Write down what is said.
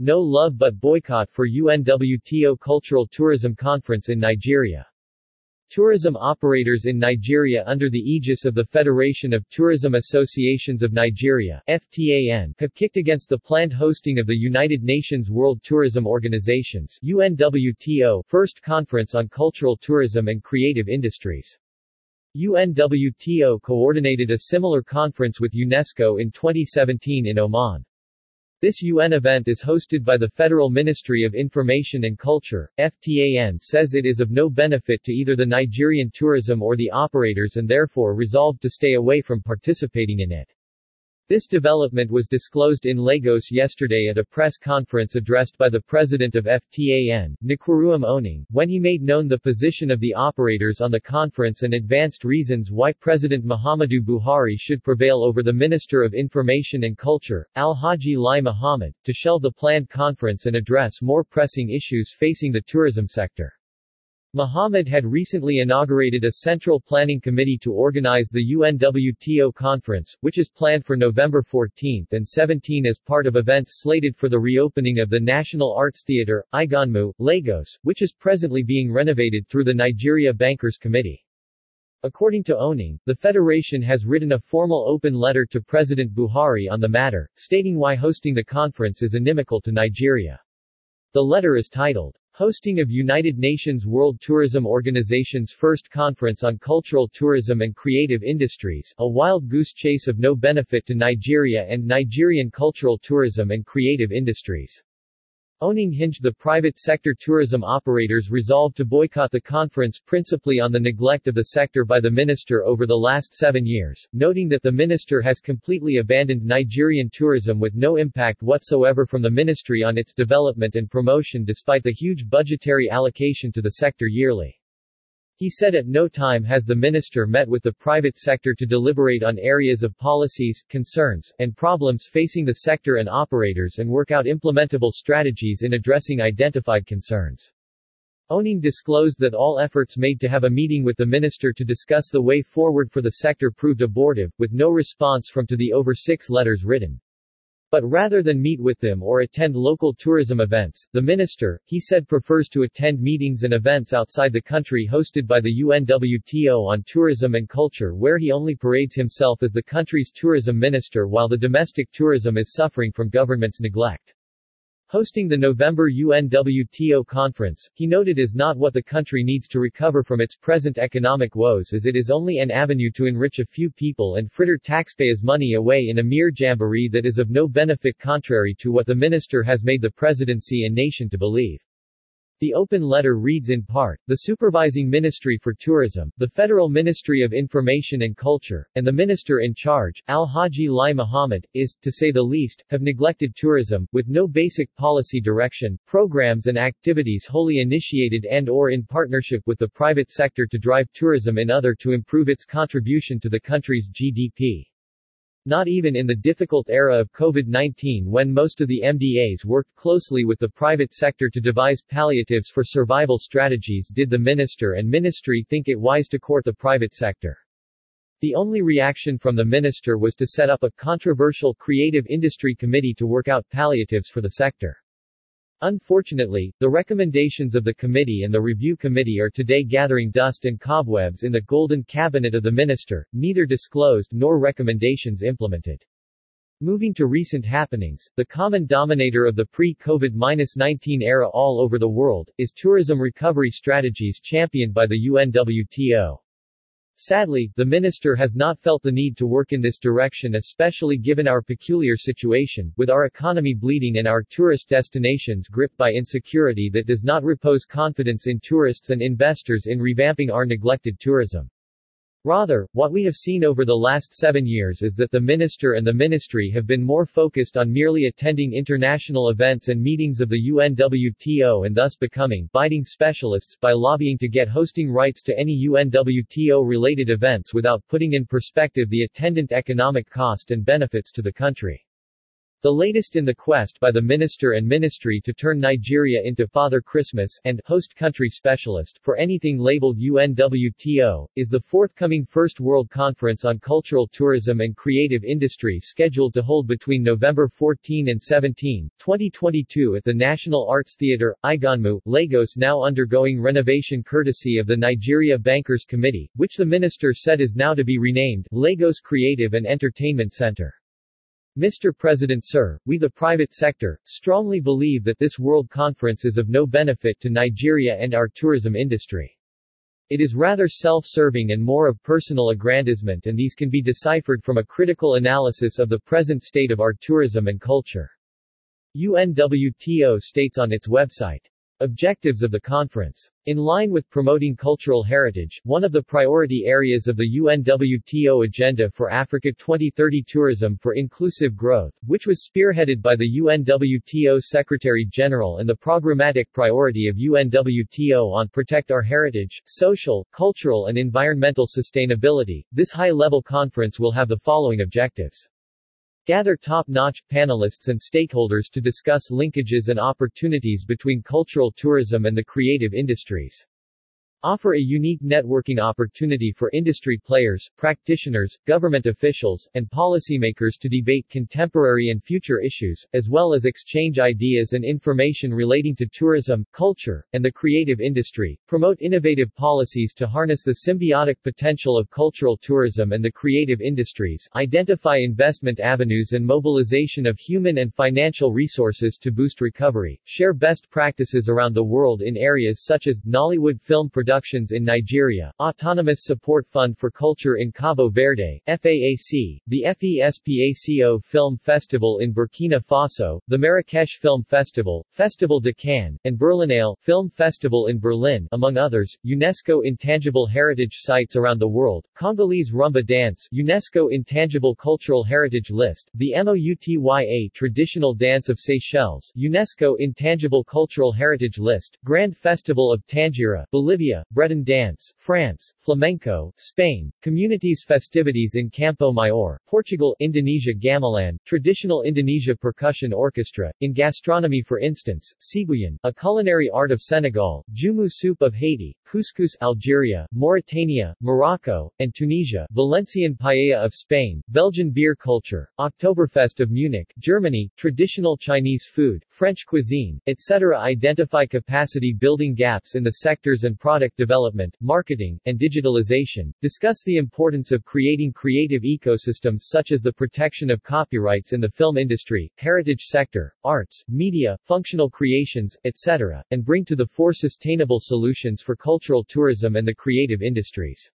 No Love But Boycott for UNWTO Cultural Tourism Conference in Nigeria. Tourism operators in Nigeria under the aegis of the Federation of Tourism Associations of Nigeria FTAN, have kicked against the planned hosting of the United Nations World Tourism Organization's UNWTO First Conference on Cultural Tourism and Creative Industries. UNWTO coordinated a similar conference with UNESCO in 2017 in Oman. This UN event is hosted by the Federal Ministry of Information and Culture. FTAN says it is of no benefit to either the Nigerian tourism or the operators and therefore resolved to stay away from participating in it. This development was disclosed in Lagos yesterday at a press conference addressed by the president of FTAN, Nkereuwem Onung, when he made known the position of the operators on the conference and advanced reasons why President Muhammadu Buhari should prevail over the Minister of Information and Culture, Alhaji Lai Muhammad, to shelve the planned conference and address more pressing issues facing the tourism sector. Mohammed had recently inaugurated a central planning committee to organize the UNWTO conference, which is planned for November 14 and 17 as part of events slated for the reopening of the National Arts Theatre, Iganmu, Lagos, which is presently being renovated through the Nigeria Bankers Committee. According to Onung, the Federation has written a formal open letter to President Buhari on the matter, stating why hosting the conference is inimical to Nigeria. The letter is titled, Hosting of United Nations World Tourism Organization's first conference on cultural tourism and creative industries, a wild goose chase of no benefit to Nigeria and Nigerian cultural tourism and creative industries. Onung hinged the private sector tourism operators resolved to boycott the conference principally on the neglect of the sector by the minister over the last seven years, noting that the minister has completely abandoned Nigerian tourism with no impact whatsoever from the ministry on its development and promotion despite the huge budgetary allocation to the sector yearly. He said at no time has the minister met with the private sector to deliberate on areas of policies, concerns, and problems facing the sector and operators and work out implementable strategies in addressing identified concerns. Onung disclosed that all efforts made to have a meeting with the minister to discuss the way forward for the sector proved abortive, with no response from to the over six letters written. But rather than meet with them or attend local tourism events, the minister, he said prefers to attend meetings and events outside the country hosted by the UNWTO on tourism and culture where he only parades himself as the country's tourism minister while the domestic tourism is suffering from government's neglect. Hosting the November UNWTO conference, he noted is not what the country needs to recover from its present economic woes as it is only an avenue to enrich a few people and fritter taxpayers' money away in a mere jamboree that is of no benefit contrary to what the minister has made the presidency and nation to believe. The open letter reads in part, the Supervising Ministry for Tourism, the Federal Ministry of Information and Culture, and the Minister in charge, Al-Haji Lai Mohammed, is, to say the least, have neglected tourism, with no basic policy direction, programs and activities wholly initiated and or in partnership with the private sector to drive tourism in other to improve its contribution to the country's GDP. Not even in the difficult era of COVID-19 when most of the MDAs worked closely with the private sector to devise palliatives for survival strategies did the minister and ministry think it wise to court the private sector. The only reaction from the minister was to set up a controversial creative industry committee to work out palliatives for the sector. Unfortunately, the recommendations of the committee and the review committee are today gathering dust and cobwebs in the golden cabinet of the minister, neither disclosed nor recommendations implemented. Moving to recent happenings, the common dominator of the pre-COVID-19 era all over the world, is tourism recovery strategies championed by the UNWTO. Sadly, the minister has not felt the need to work in this direction especially given our peculiar situation, with our economy bleeding and our tourist destinations gripped by insecurity that does not repose confidence in tourists and investors in revamping our neglected tourism. Rather, what we have seen over the last seven years is that the minister and the ministry have been more focused on merely attending international events and meetings of the UNWTO and thus becoming biting specialists by lobbying to get hosting rights to any UNWTO-related events without putting in perspective the attendant economic cost and benefits to the country. The latest in the quest by the minister and ministry to turn Nigeria into Father Christmas and host country specialist for anything labeled UNWTO, is the forthcoming First World Conference on Cultural Tourism and Creative Industry scheduled to hold between November 14 and 17, 2022 at the National Arts Theatre, Iganmu, Lagos now undergoing renovation courtesy of the Nigeria Bankers Committee, which the minister said is now to be renamed, Lagos Creative and Entertainment Center. Mr. President Sir, we the private sector, strongly believe that this World Conference is of no benefit to Nigeria and our tourism industry. It is rather self-serving and more of personal aggrandizement and these can be deciphered from a critical analysis of the present state of our tourism and culture. UNWTO states on its website. Objectives of the conference. In line with promoting cultural heritage, one of the priority areas of the UNWTO Agenda for Africa 2030 Tourism for Inclusive Growth, which was spearheaded by the UNWTO Secretary-General and the programmatic priority of UNWTO on Protect Our Heritage, Social, Cultural and Environmental Sustainability, this high-level conference will have the following objectives. Gather top-notch panelists and stakeholders to discuss linkages and opportunities between cultural tourism and the creative industries offer a unique networking opportunity for industry players, practitioners, government officials, and policymakers to debate contemporary and future issues, as well as exchange ideas and information relating to tourism, culture, and the creative industry, promote innovative policies to harness the symbiotic potential of cultural tourism and the creative industries, identify investment avenues and mobilization of human and financial resources to boost recovery, share best practices around the world in areas such as Nollywood film production Productions in Nigeria, Autonomous Support Fund for Culture in Cabo Verde, FAAC, the FESPACO Film Festival in Burkina Faso, the Marrakesh Film Festival, Festival de Cannes, and Berlinale Film Festival in Berlin, among others, UNESCO Intangible Heritage Sites around the world, Congolese Rumba Dance, UNESCO Intangible Cultural Heritage List, the MOUTYA Traditional Dance of Seychelles, UNESCO Intangible Cultural Heritage List, Grand Festival of Tangier, Bolivia, Breton Dance, France, Flamenco, Spain, Communities Festivities in Campo Maior, Portugal, Indonesia Gamelan, Traditional Indonesia Percussion Orchestra, in gastronomy for instance, Siguyan, a culinary art of Senegal, Joumou soup of Haiti, Couscous Algeria, Mauritania, Morocco, and Tunisia, Valencian paella of Spain, Belgian beer culture, Oktoberfest of Munich, Germany, traditional Chinese food, French cuisine, etc. Identify capacity building gaps in the sectors and product development, marketing, and digitalization, discuss the importance of creating creative ecosystems such as the protection of copyrights in the film industry, heritage sector, arts, media, functional creations, etc., and bring to the fore sustainable solutions for cultural tourism and the creative industries.